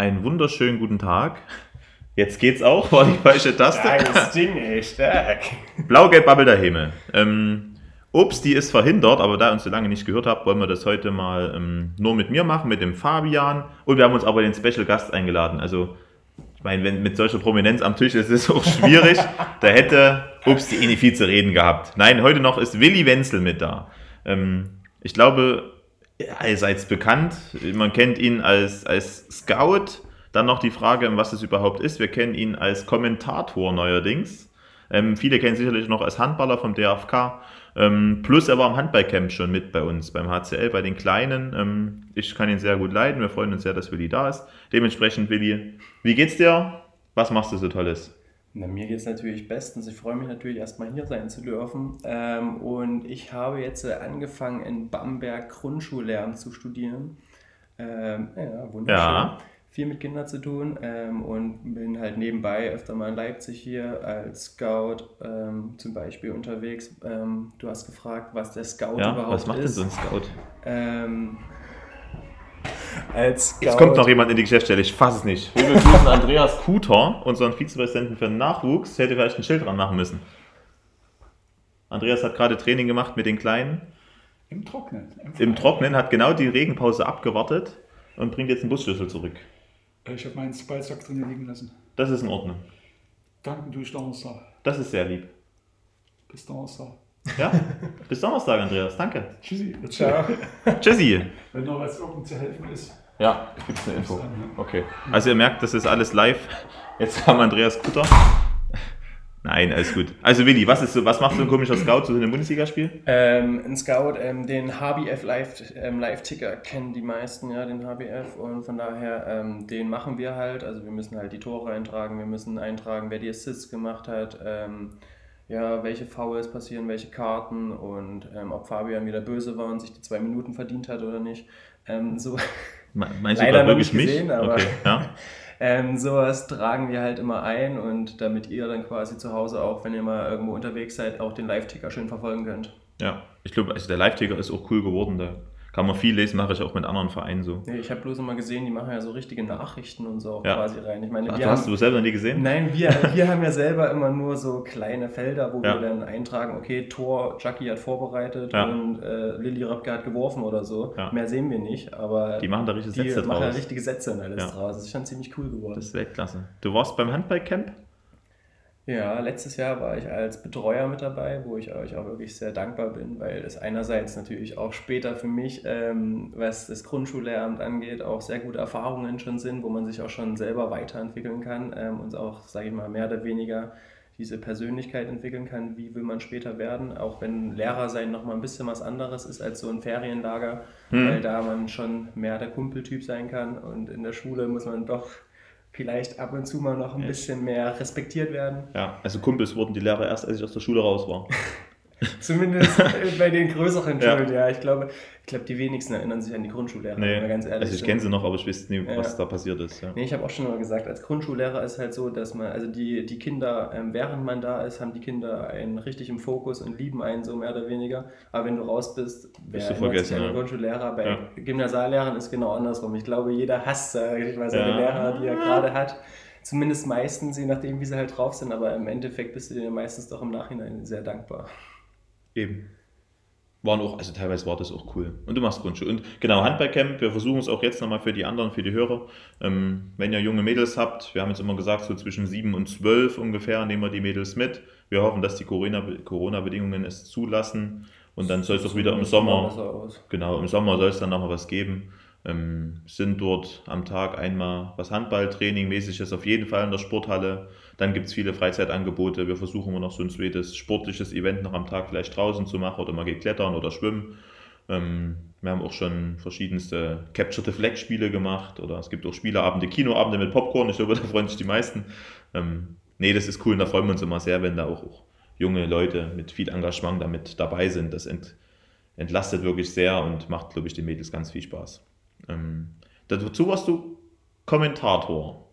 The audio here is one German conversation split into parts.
Einen wunderschönen guten Tag. Jetzt geht's auch, war die falsche Taste. Starkes Ding, ey, stark. Blau-Gelb Bubble der Himmel. Ähm, Obst, die ist verhindert, aber da ihr uns so lange nicht gehört habt, wollen wir das heute mal ähm, nur mit mir machen, mit dem Fabian. Und wir haben uns aber den Special Gast eingeladen. Also, ich meine, wenn mit solcher Prominenz am Tisch ist es auch schwierig. da hätte Obst die eh nicht viel zu reden gehabt. Nein, heute noch ist Willi Wenzel mit da. Ähm, ich glaube, seid bekannt. Man kennt ihn als, als Scout. Dann noch die Frage, was es überhaupt ist. Wir kennen ihn als Kommentator neuerdings. Ähm, viele kennen sicherlich noch als Handballer vom DFK. Ähm, plus er war im Handballcamp schon mit bei uns, beim HCL, bei den Kleinen. Ähm, ich kann ihn sehr gut leiden. Wir freuen uns sehr, dass Willi da ist. Dementsprechend, Willi, wie geht's dir? Was machst du so Tolles? Na, mir geht es natürlich bestens. Ich freue mich natürlich erstmal hier sein zu dürfen. Ähm, und ich habe jetzt äh, angefangen in Bamberg Grundschullehramt zu studieren. Ähm, ja, wunderschön. Ja. Viel mit Kindern zu tun ähm, und bin halt nebenbei öfter mal in Leipzig hier als Scout ähm, zum Beispiel unterwegs. Ähm, du hast gefragt, was der Scout Ja, überhaupt was macht denn ist. so ein Scout? Als Scout. Jetzt kommt noch jemand in die Geschäftsstelle, ich fasse es nicht. Wir begrüßen Andreas Kuter, unseren Vizepräsidenten für den Nachwuchs. Hätte vielleicht ein Schild dran machen müssen. Andreas hat gerade Training gemacht mit den Kleinen. Im Trocknen. Im Trocknen, hat genau die Regenpause abgewartet und bringt jetzt einen Busschlüssel zurück. Ich habe meinen Ballsack drinnen liegen lassen. Das ist in Ordnung. Danke, du Donnerstag. Das ist sehr lieb. Bis Donnerstag. Ja? Bis Donnerstag, Andreas. Danke. Tschüssi. Ciao. Tschüssi. Wenn noch was irgend zu helfen ist. Ja, gibt's eine Info. Okay. Also ihr merkt, das ist alles live. Jetzt kam Andreas Kutter. Nein, alles gut. Also Willi, was ist so, was macht so ein komischer Scout zu so einem Bundesligaspiel? Ähm, ein Scout, ähm, den HBF Live, ähm, Live-Ticker kennen die meisten, ja, den HBF. Und von daher, ähm, den machen wir halt. Also wir müssen halt die Tore eintragen, wir müssen eintragen, wer die Assists gemacht hat, ähm, ja, welche Fouls passieren, welche Karten und ähm, ob Fabian wieder böse war und sich die zwei Minuten verdient hat oder nicht. Ähm, so, Me- Meinst du Leider noch wirklich nicht mich? gesehen, aber- okay, ja. ähm, sowas tragen wir halt immer ein und damit ihr dann quasi zu Hause auch, wenn ihr mal irgendwo unterwegs seid, auch den Live-Ticker schön verfolgen könnt. ja. Ich glaube, also der Live-Ticker ist auch cool geworden. Da kann man viel lesen, mache ich auch mit anderen Vereinen so. Nee, ich habe bloß immer gesehen, die machen ja so richtige Nachrichten und so auch Ja. quasi rein. Ich meine, Ach, wir du hast haben, du selber nie gesehen? Nein, wir, wir haben ja selber immer nur so kleine Felder, wo Ja. wir dann eintragen, okay, Tor, Jackie hat vorbereitet Ja. und äh, Lilly Röpke hat geworfen oder so. Mehr sehen wir nicht, aber Die machen da richtige die Sätze machen ja draus. richtige Sätze und alles draus. Das ist schon ziemlich cool geworden. Das ist Weltklasse. Du warst beim Handballcamp? Ja, letztes Jahr war ich als Betreuer mit dabei, wo ich euch auch wirklich sehr dankbar bin, weil es einerseits natürlich auch später für mich, ähm, was das Grundschullehramt angeht, auch sehr gute Erfahrungen schon sind, wo man sich auch schon selber weiterentwickeln kann ähm, und auch, sage ich mal, mehr oder weniger diese Persönlichkeit entwickeln kann, wie will man später werden, auch wenn Lehrer sein nochmal ein bisschen was anderes ist als so ein Ferienlager, Hm. weil da man schon mehr der Kumpeltyp sein kann und in der Schule muss man doch vielleicht ab und zu mal noch ein Ja. bisschen mehr respektiert werden. Ja, also Kumpels wurden die Lehrer erst, als ich aus der Schule raus war. Zumindest äh, bei den größeren Ja. Schulen, ja. Ich glaube, ich glaube, die wenigsten erinnern sich an die Grundschullehrer, wenn wir Nee, ganz ehrlich also ich kenne sie noch, aber ich weiß nicht, was Ja. da passiert ist. Ja. Nee, ich habe auch schon mal gesagt, als Grundschullehrer ist halt so, dass man, also die, die Kinder, ähm, während man da ist, haben die Kinder einen richtig im Fokus und lieben einen so mehr oder weniger. Aber wenn du raus bist, wer Bist du erinnert sich vergessen, an ja. Grundschullehrer? Bei Ja. Gymnasiallehrern ist genau andersrum. Ich glaube, jeder hasst, sag ich mal, seine Ja. Lehrer, die er gerade hat. Zumindest meistens, je nachdem, wie sie halt drauf sind. Aber im Endeffekt bist du denen meistens doch im Nachhinein sehr dankbar. Eben. Waren auch, also teilweise war das auch cool. Und du machst Grundschule. Und genau, Handballcamp, wir versuchen es auch jetzt nochmal für die anderen, für die Hörer. Ähm, wenn ihr junge Mädels habt, wir haben jetzt immer gesagt, so zwischen 7 und 12 ungefähr nehmen wir die Mädels mit. Wir hoffen, dass die Corona- Corona-Bedingungen es zulassen. Und dann soll es auch wieder im Sommer, genau, im Sommer soll es dann nochmal was geben. Ähm, sind dort am Tag einmal was Handballtraining mäßiges auf jeden Fall in der Sporthalle. Dann gibt es viele Freizeitangebote. Wir versuchen immer noch so ein zweites sportliches Event noch am Tag vielleicht draußen zu machen oder mal geht klettern oder schwimmen. Ähm, wir haben auch schon verschiedenste Capture the Flag Spiele gemacht oder es gibt auch Spieleabende, Kinoabende mit Popcorn. Ich glaube, da freuen sich die meisten. Ähm, nee, das ist cool und da freuen wir uns immer sehr, wenn da auch, auch junge Leute mit viel Engagement damit dabei sind. Das ent, entlastet wirklich sehr und macht, glaube ich, den Mädels ganz viel Spaß. Ähm, dazu warst du Kommentator.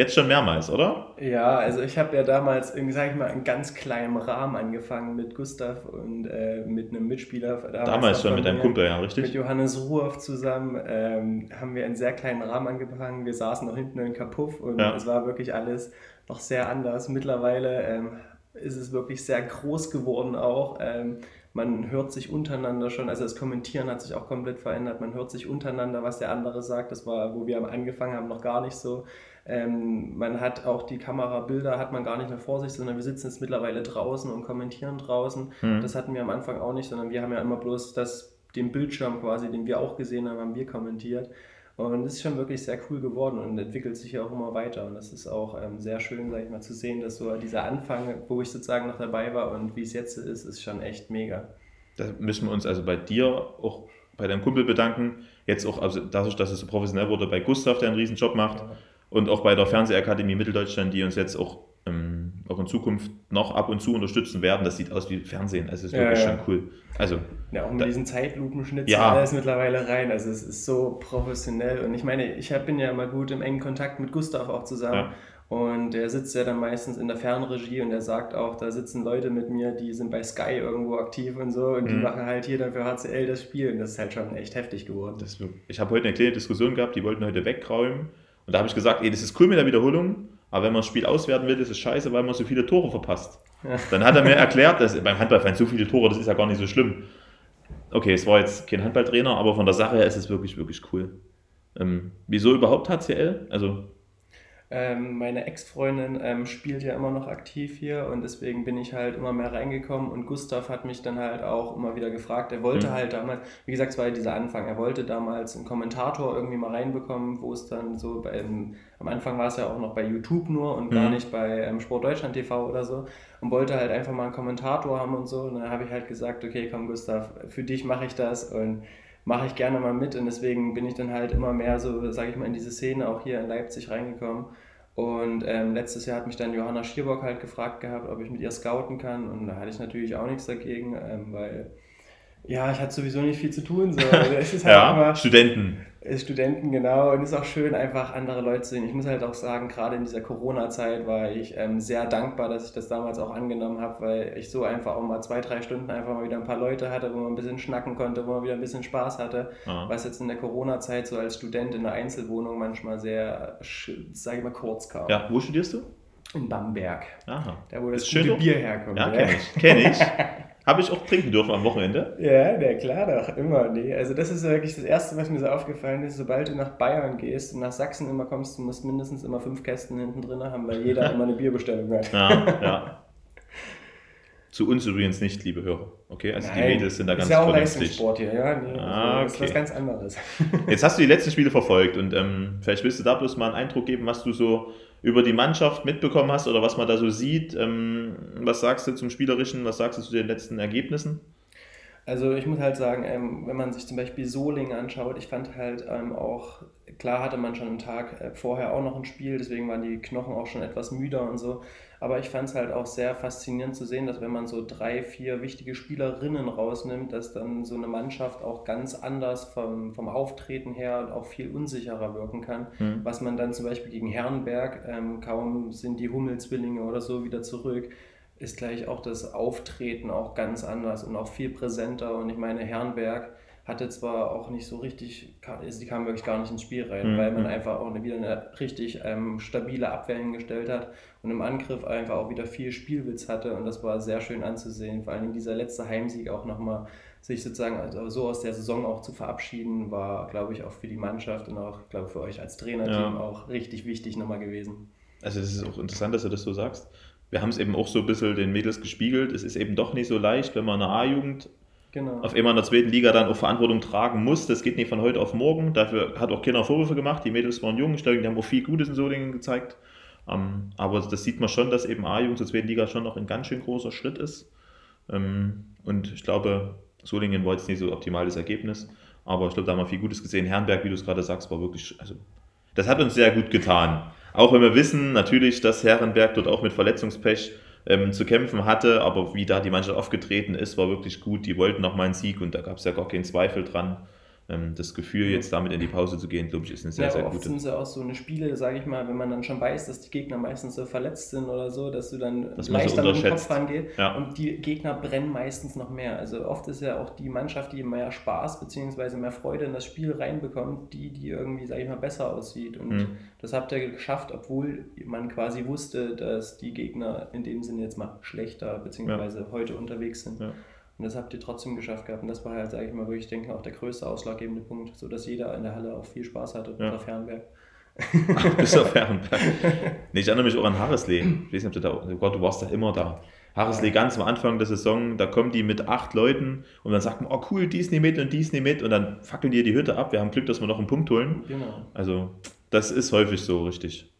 Jetzt schon mehrmals, oder? Ja, also ich habe ja damals, sag ich mal, in ganz kleinem Rahmen angefangen mit Gustav und äh, mit einem Mitspieler. Damals schon mit deinem Kumpel, ja, richtig? Mit Johannes Ruhoff zusammen ähm, haben wir in sehr kleinen Rahmen angefangen. Wir saßen noch hinten in Kapuff und ja. es war wirklich alles noch sehr anders. Mittlerweile ähm, ist es wirklich sehr groß geworden auch. Ähm, man hört sich untereinander schon, also das Kommentieren hat sich auch komplett verändert. Man hört sich untereinander, was der andere sagt. Das war, wo wir angefangen haben, noch gar nicht so. Ähm, man hat auch die Kamerabilder, hat man gar nicht mehr vor sich, sondern wir sitzen jetzt mittlerweile draußen und kommentieren draußen. Mhm. Das hatten wir am Anfang auch nicht, sondern wir haben ja immer bloß das, den Bildschirm quasi, den wir auch gesehen haben, haben wir kommentiert. Und das ist schon wirklich sehr cool geworden und entwickelt sich ja auch immer weiter. Und das ist auch ähm, sehr schön, sag ich mal, zu sehen, dass so dieser Anfang, wo ich sozusagen noch dabei war und wie es jetzt ist, ist schon echt mega. Da müssen wir uns also bei dir auch bei deinem Kumpel bedanken. Jetzt auch, also dadurch, dass es so professionell wurde, bei Gustav, der einen riesen Job macht. Ja und auch bei der Fernsehakademie Mitteldeutschland, die uns jetzt auch, ähm, auch in Zukunft noch ab und zu unterstützen werden. Das sieht aus wie Fernsehen. Also es ist wirklich ja, schon cool. Also, ja, auch mit da, diesen Zeitlupenschnitz ja. alles mittlerweile rein. Also es ist so professionell. Und ich meine, ich bin ja immer gut im engen Kontakt mit Gustav auch zusammen. Ja. Und der sitzt ja dann meistens in der Fernregie und er sagt auch, da sitzen Leute mit mir, die sind bei Sky irgendwo aktiv und so und mhm. die machen halt hier dann für HCL das Spiel. Und das ist halt schon echt heftig geworden. Das, ich habe heute eine kleine Diskussion gehabt, die wollten heute wegräumen und da habe ich gesagt, ey, das ist cool mit der Wiederholung, aber wenn man das Spiel auswerten will, ist es scheiße, weil man so viele Tore verpasst. Ja. Dann hat er mir erklärt, dass beim Handballfan so viele Tore, das ist ja gar nicht so schlimm. Okay, es war jetzt kein Handballtrainer, aber von der Sache her ist es wirklich, wirklich cool. Ähm, wieso überhaupt HCL? Also ähm, meine Ex-Freundin ähm, spielt ja immer noch aktiv hier und deswegen bin ich halt immer mehr reingekommen und Gustav hat mich dann halt auch immer wieder gefragt. Er wollte mhm. halt damals, wie gesagt, es war ja dieser Anfang, er wollte damals einen Kommentator irgendwie mal reinbekommen, wo es dann so bei, am Anfang war es ja auch noch bei YouTube nur und mhm. gar nicht bei ähm, Sport Deutschland TV oder so und wollte halt einfach mal einen Kommentator haben und so. Und dann habe ich halt gesagt, okay, komm Gustav, für dich mache ich das und mache ich gerne mal mit und deswegen bin ich dann halt immer mehr so, sage ich mal, in diese Szene auch hier in Leipzig reingekommen. Und ähm, letztes Jahr hat mich dann Johanna Schierbock halt gefragt gehabt, ob ich mit ihr scouten kann und da hatte ich natürlich auch nichts dagegen, ähm, weil ja, ich hatte sowieso nicht viel zu tun. So. Halt ja, immer, Studenten. Studenten, genau. Und es ist auch schön, einfach andere Leute zu sehen. Ich muss halt auch sagen, gerade in dieser Corona-Zeit war ich ähm, sehr dankbar, dass ich das damals auch angenommen habe, weil ich so einfach auch mal zwei, drei Stunden einfach mal wieder ein paar Leute hatte, wo man ein bisschen schnacken konnte, wo man wieder ein bisschen Spaß hatte. Aha. Was jetzt in der Corona-Zeit so als Student in einer Einzelwohnung manchmal sehr, sage ich mal, kurz kam. Ja, wo studierst du? In Bamberg. Aha. Da, wo das ist gute Bier herkommt. Ja, kenne ich. Kenn ich. Habe ich auch trinken dürfen am Wochenende? Ja, der klar doch, immer. Nee. Also das ist wirklich das Erste, was mir so aufgefallen ist. Sobald du nach Bayern gehst und nach Sachsen immer kommst, du musst mindestens immer fünf Kästen hinten drin haben, weil jeder immer eine Bierbestellung hat. Ja, ja. Zu uns übrigens nicht, liebe Hörer. Okay, also Nein, die Mädels sind da ganz ist ja auch Leistungssport hier, ja. Nee, ah, okay. Das ist was ganz anderes. Jetzt hast du die letzten Spiele verfolgt und ähm, vielleicht willst du da bloß mal einen Eindruck geben, was du so über die Mannschaft mitbekommen hast oder was man da so sieht. Ähm, was sagst du zum Spielerischen, was sagst du zu den letzten Ergebnissen? Also ich muss halt sagen, ähm, wenn man sich zum Beispiel Solingen anschaut, ich fand halt ähm, auch, klar hatte man schon einen Tag äh, vorher auch noch ein Spiel, deswegen waren die Knochen auch schon etwas müder und so. Aber ich fand es halt auch sehr faszinierend zu sehen, dass wenn man so drei, vier wichtige Spielerinnen rausnimmt, dass dann so eine Mannschaft auch ganz anders vom, vom Auftreten her und auch viel unsicherer wirken kann. Mhm. Was man dann zum Beispiel gegen Herrenberg, ähm, kaum sind die Hummel-Zwillinge oder so wieder zurück, ist gleich auch das Auftreten auch ganz anders und auch viel präsenter. Und ich meine, Herrenberg hatte zwar auch nicht so richtig, sie kam wirklich gar nicht ins Spiel rein, mhm. weil man einfach auch wieder eine richtig ähm, stabile Abwehr hingestellt hat und im Angriff einfach auch wieder viel Spielwitz hatte und das war sehr schön anzusehen. Vor allem dieser letzte Heimsieg auch nochmal sich sozusagen also so aus der Saison auch zu verabschieden, war, glaube ich, auch für die Mannschaft und auch, glaube ich, für euch als Trainerteam ja. auch richtig wichtig nochmal gewesen. Also es ist auch interessant, dass du das so sagst. Wir haben es eben auch so ein bisschen den Mädels gespiegelt. Es ist eben doch nicht so leicht, wenn man eine A-Jugend genau. auf einmal in der zweiten Liga dann auch Verantwortung tragen muss. Das geht nicht von heute auf morgen. Dafür hat auch keiner Vorwürfe gemacht. Die Mädels waren jung. Die haben auch viel Gutes in Solingen gezeigt. Ähm, aber das sieht man schon, dass eben A-Jugend zur zweiten Liga schon noch ein ganz schön großer Schritt ist. Ähm, und ich glaube, Solingen war jetzt nicht so optimales Ergebnis. Aber ich glaube, da haben wir viel Gutes gesehen. Herrenberg, wie du es gerade sagst, war wirklich, also, das hat uns sehr gut getan. Auch wenn wir wissen natürlich, dass Herrenberg dort auch mit Verletzungspech ähm, zu kämpfen hatte, aber wie da die Mannschaft aufgetreten ist, war wirklich gut. Die wollten noch mal einen Sieg und da gab es ja gar keinen Zweifel dran. Ähm, das Gefühl, jetzt damit in die Pause zu gehen, glaube ich, ist eine sehr, ja, sehr oft gute. sind es ja auch so eine Spiele, sage ich mal, wenn man dann schon weiß, dass die Gegner meistens so verletzt sind oder so, dass du dann Dass man so leichter mit dem Kopf rangeht Ja. und die Gegner brennen meistens noch mehr. Also oft ist ja auch die Mannschaft, die mehr Spaß bzw. mehr Freude in das Spiel reinbekommt, die, die irgendwie, sage ich mal, besser aussieht. Und Mhm. das habt ihr geschafft, obwohl man quasi wusste, dass die Gegner in dem Sinne jetzt mal schlechter bzw. heute unterwegs sind. Ja. Und das habt ihr trotzdem geschafft gehabt. Und das war halt, sage ich mal, wirklich, ich denke, auch der größte ausschlaggebende Punkt, sodass jeder in der Halle auch viel Spaß hatte, Ja. auf Fernberg. Bis auf Herrenberg. Nee, ich erinnere mich auch an Harrisley. Ich weiß nicht, ob du da, oh Gott, du warst da immer da. Harrisley ganz am Anfang der Saison, da kommen die mit acht Leuten und dann sagt man, oh cool, die ist nicht mit und die ist nicht mit und dann fackeln die die Hütte ab. Wir haben Glück, dass wir noch einen Punkt holen. Genau. Also, das ist häufig so, richtig.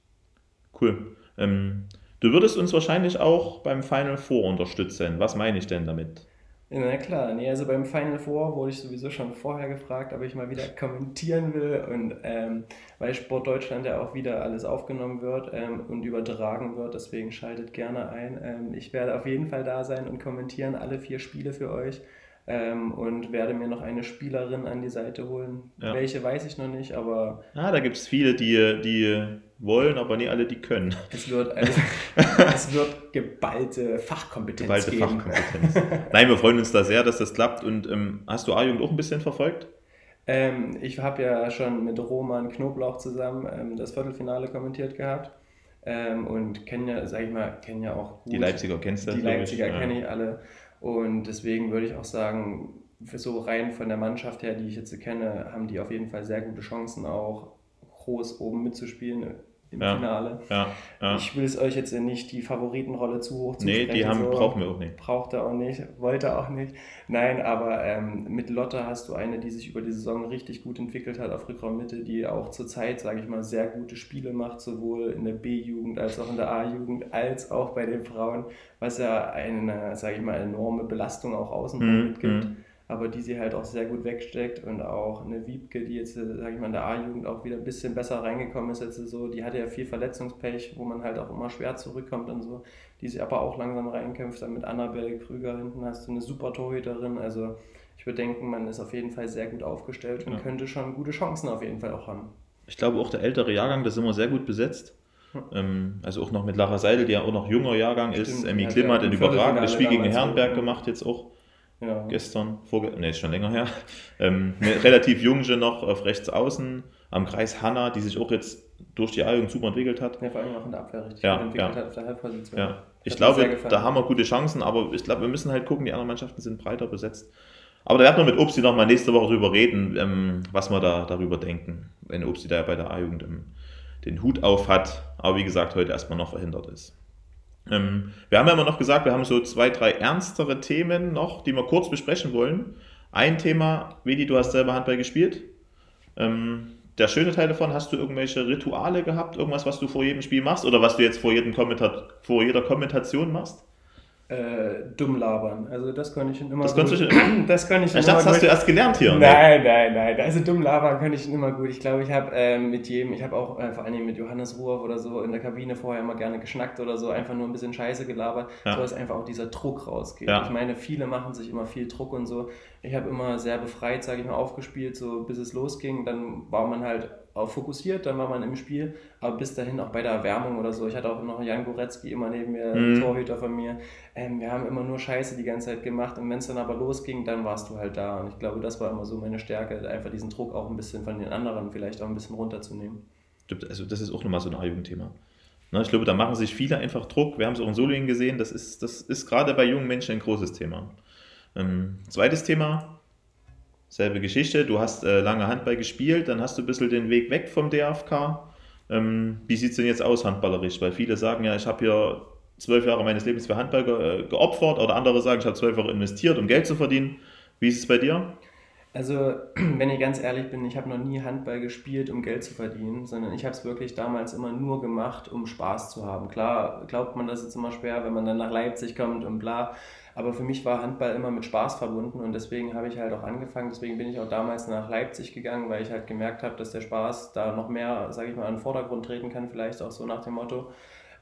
Cool. Ähm, du würdest uns wahrscheinlich auch beim Final Four unterstützen. Was meine ich denn damit? Na klar, nee, also beim Final Four wurde ich sowieso schon vorher gefragt, ob ich mal wieder kommentieren will und ähm, weil Sport Deutschland ja auch wieder alles aufgenommen wird ähm, und übertragen wird, deswegen schaltet gerne ein. Ähm, ich werde auf jeden Fall da sein und kommentieren alle vier Spiele für euch ähm, und werde mir noch eine Spielerin an die Seite holen. Ja. Welche weiß ich noch nicht, aber Ah, da gibt es viele, die, die wollen, aber nicht alle, die können. es wird, also, es wird geballte Fachkompetenz Geballte geben. Fachkompetenz. Nein, wir freuen uns da sehr, dass das klappt. Und ähm, hast du A-Jugend auch ein bisschen verfolgt? Ähm, ich habe ja schon mit Roman Knoblauch zusammen ähm, das Viertelfinale kommentiert gehabt ähm, und kenne ja, sag ich mal, kenne ja auch gut Die Leipziger kennst du? die ich. Leipziger Ja. kenne ich alle und deswegen würde ich auch sagen, für so rein von der Mannschaft her, die ich jetzt kenne, haben die auf jeden Fall sehr gute Chancen auch groß oben mitzuspielen im Ja. Finale. Ja, ja. Ich will es euch jetzt nicht die Favoritenrolle zu hoch Nee, zusprechen. die haben, so brauchen wir auch nicht. braucht er auch nicht, wollte er auch nicht. Nein, aber ähm, mit Lotte hast du eine, die sich über die Saison richtig gut entwickelt hat auf Rückraummitte, die auch zurzeit, sage ich mal, sehr gute Spiele macht, sowohl in der B-Jugend als auch in der A-Jugend, als auch bei den Frauen, was ja eine, sage ich mal, enorme Belastung auch außen Mhm, mitgibt. mhm. Aber die sie halt auch sehr gut wegsteckt und auch eine Wiebke, die jetzt, sage ich mal, in der A-Jugend auch wieder ein bisschen besser reingekommen ist, jetzt so, die hatte ja viel Verletzungspech, wo man halt auch immer schwer zurückkommt und so die sich aber auch langsam reinkämpft. Dann mit Annabelle Krüger hinten hast du eine super Torhüterin. Also ich würde denken, man ist auf jeden Fall sehr gut aufgestellt und Ja. könnte schon gute Chancen auf jeden Fall auch haben. Ich glaube auch der ältere Jahrgang, das ist immer sehr gut besetzt. Ähm, also auch noch mit Lara Seidel, die ja auch noch junger Jahrgang ist. Stimmt, Emmy hat Klimm ja hat ein überragendes Spiel gegen Herrenberg gemacht, jetzt auch Ja. gestern, vorge ne, ist schon länger her. Ähm, relativ junge noch auf rechts außen, am Kreis Hanna, die sich auch jetzt durch die A-Jugend super entwickelt hat. Ja, vor allem auch in der Abwehr richtig Ja, entwickelt ja. hat auf der Halbposition. Ja, ich glaube, da haben wir gute Chancen, aber ich glaube, wir müssen halt gucken, die anderen Mannschaften sind breiter besetzt. Aber da werden wir mit Upsi nochmal nächste Woche drüber reden, ähm, was wir da darüber denken, wenn Upsi da bei der A-Jugend ähm, den Hut auf hat, aber wie gesagt, heute erstmal noch verhindert ist. Ähm, wir haben ja immer noch gesagt, wir haben so zwei, drei ernstere Themen noch, die wir kurz besprechen wollen. Ein Thema, Vedi, du hast selber Handball gespielt. Ähm, der schöne Teil davon, hast du irgendwelche Rituale gehabt, irgendwas, was du vor jedem Spiel machst oder was du jetzt vor, jedem Kommentar vor jeder Kommentation machst? Äh, dumm labern. Also das konnte ich schon immer Das gut. konntest du schon- das konnte ich schon Ich dachte, das immer hast du gut. erst gelernt hier. ne? Nein, nein, nein. Also dumm labern kann ich schon immer gut. Ich glaube, ich habe ähm, mit jedem, ich habe auch äh, vor allem mit Johannes Ruhr oder so in der Kabine vorher immer gerne geschnackt oder so, einfach nur ein bisschen Scheiße gelabert, Ja. so dass einfach auch dieser Druck rausgeht. Ja. Ich meine, viele machen sich immer viel Druck und so. Ich habe immer sehr befreit, sage ich mal, aufgespielt, so bis es losging. Dann war man halt fokussiert, dann war man im Spiel, aber bis dahin auch bei der Erwärmung oder so. Ich hatte auch noch Jan Goretzky immer neben mir, Mhm. Torhüter von mir. Ähm, wir haben immer nur Scheiße die ganze Zeit gemacht und wenn es dann aber losging, dann warst du halt da. Und ich glaube, das war immer so meine Stärke, einfach diesen Druck auch ein bisschen von den anderen vielleicht auch ein bisschen runterzunehmen. Also das ist auch nochmal so ein A-Jugendthema. Ne, ich glaube, da machen sich viele einfach Druck. Wir haben es auch in Solingen gesehen. Das ist, das ist gerade bei jungen Menschen ein großes Thema. Ähm, zweites Thema, selbe Geschichte. Du hast äh, lange Handball gespielt, dann hast du ein bisschen den Weg weg vom DFK. Ähm, wie sieht es denn jetzt aus handballerisch? Weil viele sagen ja, ich habe hier zwölf Jahre meines Lebens für Handball ge äh, geopfert oder andere sagen, ich habe zwölf Jahre investiert, um Geld zu verdienen. Wie ist es bei dir? Also, wenn ich ganz ehrlich bin, ich habe noch nie Handball gespielt, um Geld zu verdienen, sondern ich habe es wirklich damals immer nur gemacht, um Spaß zu haben. Klar, glaubt man das jetzt immer schwer, wenn man dann nach Leipzig kommt und bla. Aber für mich war Handball immer mit Spaß verbunden und deswegen habe ich halt auch angefangen. Deswegen bin ich auch damals nach Leipzig gegangen, weil ich halt gemerkt habe, dass der Spaß da noch mehr, sage ich mal, an den Vordergrund treten kann, vielleicht auch so nach dem Motto.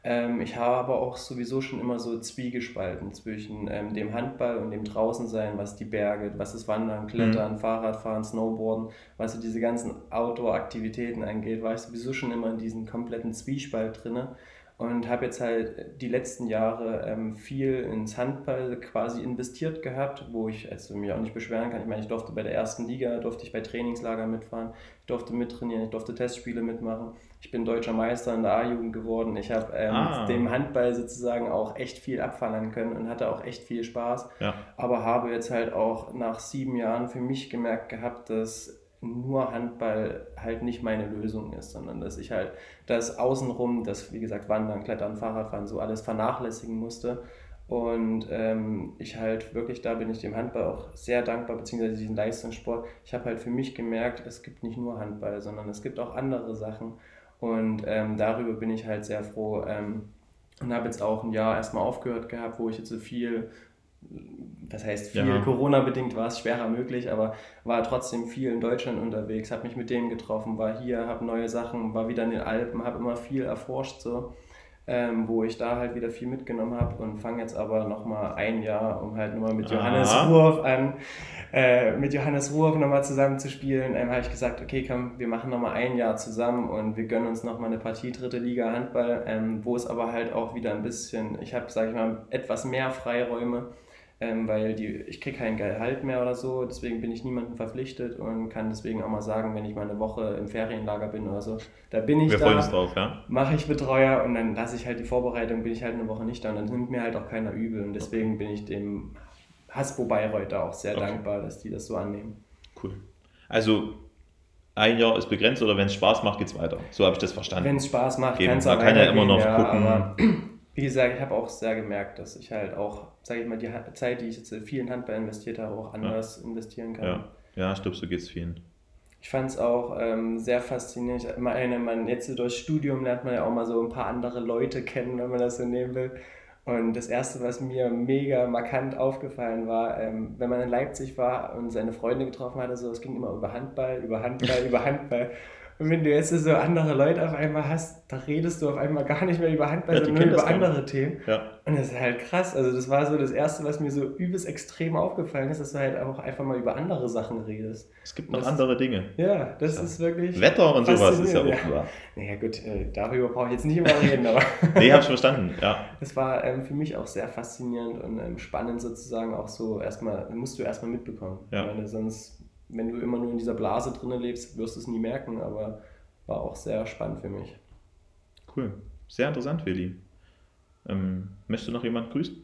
Ähm, ich habe aber auch sowieso schon immer so zwiegespalten zwischen ähm, dem Handball und dem Draußensein, was die Berge, was das Wandern, Klettern, Mhm. Fahrradfahren, Snowboarden, was so diese ganzen Outdoor-Aktivitäten angeht, war ich sowieso schon immer in diesem kompletten Zwiespalt drinne und habe jetzt halt die letzten Jahre ähm, viel ins Handball quasi investiert gehabt, wo ich also mich auch nicht beschweren kann. Ich meine, ich durfte bei der ersten Liga, durfte ich bei Trainingslager mitfahren, ich durfte mittrainieren, ich durfte Testspiele mitmachen. Ich bin deutscher Meister in der A-Jugend geworden. Ich habe ähm, Ah. dem Handball sozusagen auch echt viel abfallen können und hatte auch echt viel Spaß. Ja. Aber habe jetzt halt auch nach sieben Jahren für mich gemerkt gehabt, dass nur Handball halt nicht meine Lösung ist, sondern dass ich halt das außenrum, das wie gesagt Wandern, Klettern, Fahrradfahren, so alles vernachlässigen musste. Und ähm, ich halt wirklich, da bin ich dem Handball auch sehr dankbar, beziehungsweise diesen Leistungssport. Ich habe halt für mich gemerkt, es gibt nicht nur Handball, sondern es gibt auch andere Sachen. Und ähm, darüber bin ich halt sehr froh. Ähm, und habe jetzt auch ein Jahr erstmal aufgehört gehabt, wo ich jetzt so viel, das heißt viel, Ja. Corona-bedingt war es schwerer möglich, aber war trotzdem viel in Deutschland unterwegs, habe mich mit denen getroffen, war hier, habe neue Sachen, war wieder in den Alpen, habe immer viel erforscht so, ähm, wo ich da halt wieder viel mitgenommen habe und fange jetzt aber nochmal ein Jahr, um halt nochmal mit Johannes Aha. Ruhoff an, äh, mit Johannes Ruhoff nochmal zusammen zu spielen, ähm, habe ich gesagt, okay, komm, wir machen nochmal ein Jahr zusammen und wir gönnen uns nochmal eine Partie dritte Liga Handball, ähm, wo es aber halt auch wieder ein bisschen, ich habe, sage ich mal, etwas mehr Freiräume, ähm, weil die, ich kriege kein Gehalt mehr oder so, deswegen bin ich niemandem verpflichtet und kann deswegen auch mal sagen, wenn ich mal eine Woche im Ferienlager bin oder so, da bin ich Wir freuen uns da, drauf, ja. mache ich Betreuer und dann lasse ich halt die Vorbereitung, bin ich halt eine Woche nicht da und dann nimmt mir halt auch keiner übel und deswegen bin ich dem Hasbro Bayreuth da auch sehr Okay. dankbar, dass die das so annehmen. Cool. Also, ein Jahr ist begrenzt oder wenn es Spaß macht, geht's weiter. So habe ich das verstanden. Wenn es Spaß macht, Eben, kann es man auch kann ja immer noch gucken. Wie gesagt, ich habe auch sehr gemerkt, dass ich halt auch, sage ich mal, die Zeit, die ich jetzt in vielen Handball investiert habe, auch anders investieren kann. Ja, ja ich glaube, so geht's vielen. Ich fand es auch ähm, sehr faszinierend. Ich meine, man jetzt so durchs Studium lernt man ja auch mal so ein paar andere Leute kennen, wenn man das so nehmen will. Und das erste, was mir mega markant aufgefallen war, ähm, wenn man in Leipzig war und seine Freunde getroffen hatte, so es ging immer über Handball, über Handball, über Handball. Und wenn du jetzt so andere Leute auf einmal hast, da redest du auf einmal gar nicht mehr über Handball, Ja, sondern nur über andere Themen. Ja, Und das ist halt krass. Also das war so das Erste, was mir so übelst extrem aufgefallen ist, dass du halt auch einfach mal über andere Sachen redest. es gibt noch Das- andere Dinge. Ja, das Ja. ist wirklich. Wetter und sowas ist ja auch wahr. Naja, gut, äh, darüber brauche ich jetzt nicht immer reden, aber Nee, hab ich verstanden. Ja, das war ähm, für mich auch sehr faszinierend und ähm, spannend sozusagen auch so erstmal, musst du erstmal mitbekommen. Ja. Ich meine, sonst, wenn du immer nur in dieser Blase drin lebst, wirst du es nie merken, aber war auch sehr spannend für mich. cool. Sehr interessant, Willi. Ähm, möchtest du noch jemand grüßen?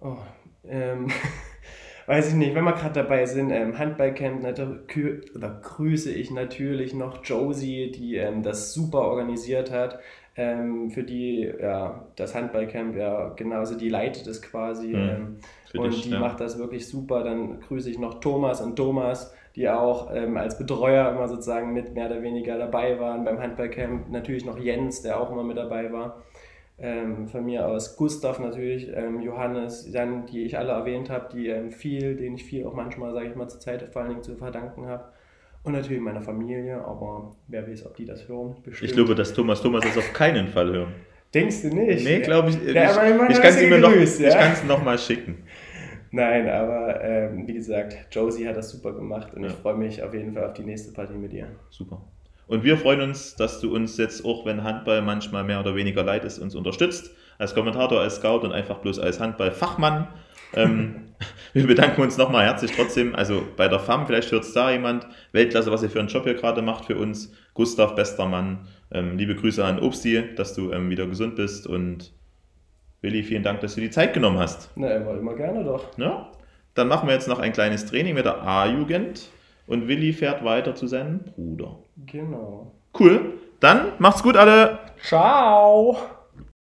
Oh, ähm, weiß ich nicht, wenn wir gerade dabei sind, ähm, Handballcamp, da grüße ich natürlich noch Josie, die ähm, das super organisiert hat, ähm, für die ja, das Handballcamp ja genauso, die leitet es quasi. Mhm. Ähm, und dich, die ja. macht das wirklich super. Dann grüße ich noch Thomas und Thomas, die auch ähm, als Betreuer immer sozusagen mit mehr oder weniger dabei waren beim Handballcamp. Natürlich noch Jens, der auch immer mit dabei war. Ähm, von mir aus Gustav natürlich, ähm, Johannes, Jan, die ich alle erwähnt habe, die ähm, viel, denen ich viel auch manchmal, sage ich mal, zur Zeit vor allen Dingen zu verdanken habe. Und natürlich meiner Familie, aber wer weiß, ob die das hören. Bestimmt. Ich glaube, dass Thomas Thomas das auf keinen Fall hören. Denkst du nicht? Nee, glaube ich. Ich, Ja, ich ich kann es ihm noch, ja? noch mal schicken. Nein, aber ähm, wie gesagt, Josie hat das super gemacht und Ja. ich freue mich auf jeden Fall auf die nächste Partie mit ihr. Super. Und wir freuen uns, dass du uns jetzt auch, wenn Handball manchmal mehr oder weniger leid ist, uns unterstützt. Als Kommentator, als Scout und einfach bloß als Handballfachmann. Ähm, wir bedanken uns nochmal herzlich trotzdem. Also bei der FAM, vielleicht hört es da jemand. Weltklasse, was ihr für einen Job hier gerade macht für uns. Gustav, bester Mann. Ähm, liebe Grüße an Obsti, dass du ähm, wieder gesund bist. Und Willi, vielen Dank, dass du die Zeit genommen hast. Na, immer, immer gerne doch. Ja? Dann machen wir jetzt noch ein kleines Training mit der A-Jugend. Und Willi fährt weiter zu seinem Bruder. Genau. Cool. Dann macht's gut alle. Ciao!